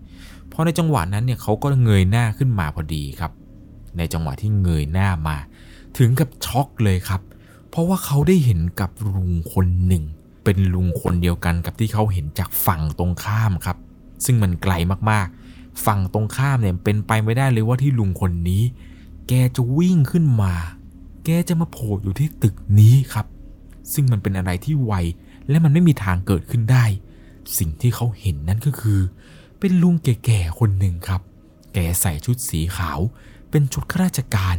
4พอในจังหวะนั้นเนี่ยเขาก็เงยหน้าขึ้นมาพอดีครับ ในจังหวะที่เงยหน้ามา ถึงกับช็อกเลยครับ เพราะว่าเขาได้เห็นกับลุงคนหนึ่ง เป็นลุงคนเดียวกันกับที่เขาเห็นจากฝั่งตรงข้ามครับ ซึ่งมันไกลมากๆ ฝั่งตรงข้ามเนี่ยเป็นไปไม่ได้เลยว่าที่ลุงคนนี้ แกจะวิ่งขึ้นมา แกจะมาโผล่อยู่ที่ตึกนี้ครับ ซึ่งมันเป็นอะไรที่ไวและมันไม่มีทางเกิดขึ้นได้ สิ่งที่เขาเห็นนั่นก็คือ เป็นลุงแก่ๆคนหนึ่งครับ แกใส่ชุดสีขาว เป็นชุดข้าราชการ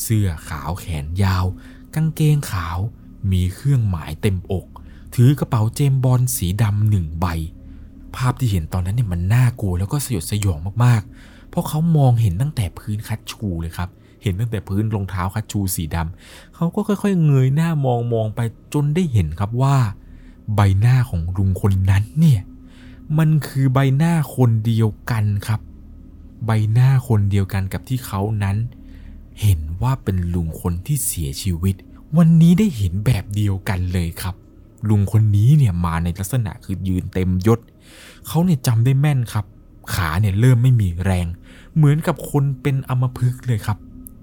เสื้อขาวแขนยาว กางเกงขาว มีเครื่องหมายเต็มอก ถือกระเป๋าเจมบอลสีดำหนึ่งใบ ภาพที่เห็นตอนนั้นเนี่ยมันน่ากลัวแล้วก็สยดสยองมากๆ เพราะเขามองเห็นตั้งแต่พื้นคัดชูเลยครับ เห็นตั้งแต่พื้นรองเท้าคัดชูสีดำเขาก็ค่อยๆ เงยหน้ามองมองไปจนได้เห็นครับว่า ใบหน้าของลุงคนนั้นเนี่ยมันคือใบหน้าคนเดียวกันครับ ใบหน้าคนเดียวกันกับที่เขานั้น เห็นว่าเป็นลุงคนที่เสียชีวิต วันนี้ได้เห็นแบบเดียวกันเลยครับ ลุงคนนี้เนี่ยมาในลักษณะคือยืนเต็มยศ เขาเนี่ยจำได้แม่นครับ ขาเนี่ยเริ่มไม่มีแรง เหมือนกับคนเป็นอมพฤกเลยครับ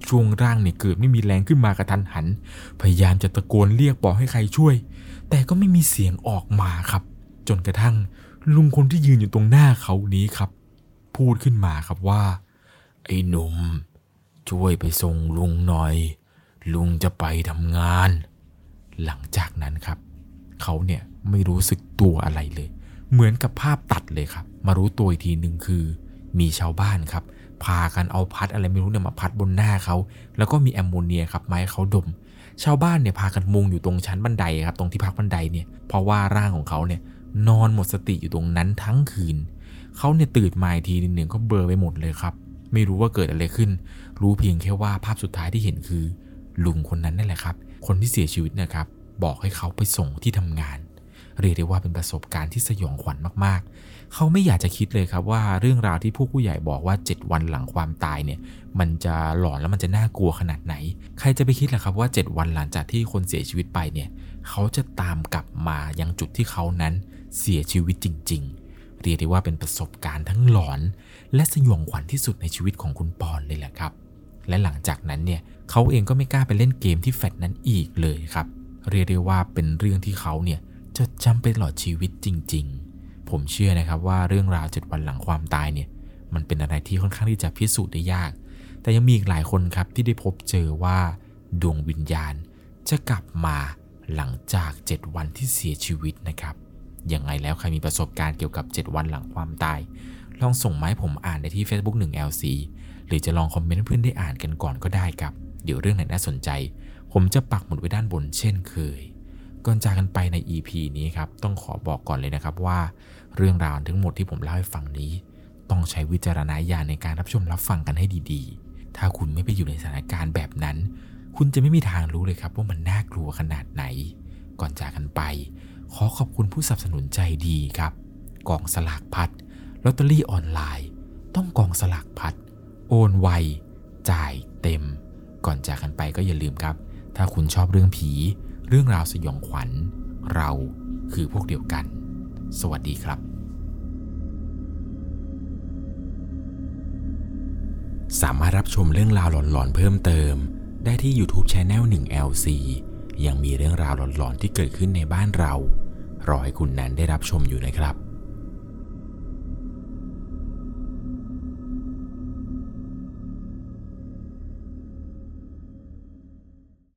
ช่วงร่างเนี่ยเกิดไม่มีแรงขึ้นมากระทันหัน พยายามจะตะโกนเรียกบอกให้ใครช่วย แต่ก็ไม่มีเสียงออกมาครับ จนกระทั่งลุงคนที่ยืนอยู่ตรงหน้าเขานี้ครับ พูดขึ้นมาครับว่า ไอ้หนุ่มช่วยไปส่งลุงหน่อย ลุงจะไปทำงาน หลังจากนั้นครับ เขาเนี่ยไม่รู้สึกตัวอะไรเลย เหมือนกับภาพตัดเลยครับ มารู้ตัวอีกทีหนึ่งคือ มีชาวบ้านครับ พากันเอาพัดอะไรไม่รู้เนี่ยมาพัดบนหน้าเขา แล้วก็มีแอมโมเนียครับไม้เขาดม ชาวบ้านเนี่ยพากันมุงอยู่ตรงชั้นบันไดครับตรงที่พักบันไดเนี่ยเพราะว่าร่างของเขาเนี่ยนอนหมดสติอยู่ตรงนั้นทั้งคืน เขาเนี่ยตื่นมาอีกทีหนึ่งก็เบลอไปหมดเลยครับ ไม่รู้ว่าเกิดอะไรขึ้น รู้เพียงแค่ว่าภาพสุดท้ายที่เห็นคือ ลุงคนนั้นนั่นแหละครับ คนที่เสียชีวิตนะครับ บอกให้เขาไปส่งที่ทำงาน เรียกได้ว่าเป็นประสบการณ์ที่สยองขวัญมากๆ เขาไม่อยากจะคิดเลยครับว่าเรื่องราวที่ผู้ผู้ใหญ่บอกว่า 7 วันหลังความตายเนี่ย มันจะหลอนแล้วมันจะน่ากลัวขนาดไหน ใครจะไปคิดล่ะครับว่า 7 วันหลังจากที่คนเสียชีวิตไปเนี่ย เขาจะตามกลับมายังจุดที่เขานั้นเสียชีวิตจริง ๆ เรียกได้ว่าเป็นประสบการณ์ทั้งหลอน และสยองขวัญที่สุดในชีวิตของคุณปอนเลยแหละครับ และหลังจากนั้นเนี่ยเขาเองก็ไม่กล้าไปเล่นเกมที่แฟลตนั้นอีกเลยครับ เรียกได้ว่าเป็นเรื่องที่เขาเนี่ย จดจำไปตลอดชีวิตจริง ๆ ผมเชื่อนะครับว่าเรื่องราวเจ็ดวันหลังความตายเนี่ยมันเป็นอะไรที่ค่อนข้างที่จะพิสูจน์ได้ยาก แต่ยังมีอีกหลายคนครับที่ได้พบเจอว่าดวงวิญญาณจะกลับมาหลังจาก 7 วันที่เสียชีวิตนะครับยังไงแล้วใครมีประสบการณ์เกี่ยวกับ 7 วันหลังความตาย ลองส่งมาให้ผมอ่านได้ที่ Facebook 1 LC หรือจะลองคอมเมนต์เพื่อนได้อ่านกันก่อนก็ได้ครับ เดี๋ยวเรื่องไหนน่าสนใจ ผมจะปักหมุดไว้ด้านบนเช่นเคย ก่อนจากกันไปใน EP นี้ครับ ต้องขอบอกก่อนเลยนะครับว่า เรื่องราวทั้งหมดที่ผมเล่าให้ฟังนี้ ต้องใช้วิจารณญาณในการรับชมรับฟังกันให้ดีๆ ถ้าคุณไม่ไปอยู่ในสถานการณ์แบบนั้น คุณจะไม่มีทางรู้เลยครับว่ามันน่ากลัวขนาดไหน ก่อนจากกันไป ขอขอบคุณผู้สนับสนุนใจดีครับกองสลากพัดลอตเตอรี่ออนไลน์ ต้องกองสลากพัดโอนไว จ่ายเต็ม ก่อนจากกันไปก็อย่าลืมครับ ถ้าคุณชอบเรื่องผี เรื่องราวสยองขวัญ เราคือพวกเดียวกัน สวัสดีครับ สามารถรับชมเรื่องราวหลอนๆเพิ่มเติม ได้ที่ YouTube c h anel 1 LC ยังมีเรื่องราวหลอนๆที่เกิดขึ้นในบ้านเรา รอให้คุณนันได้รับชมอยู่นะครับ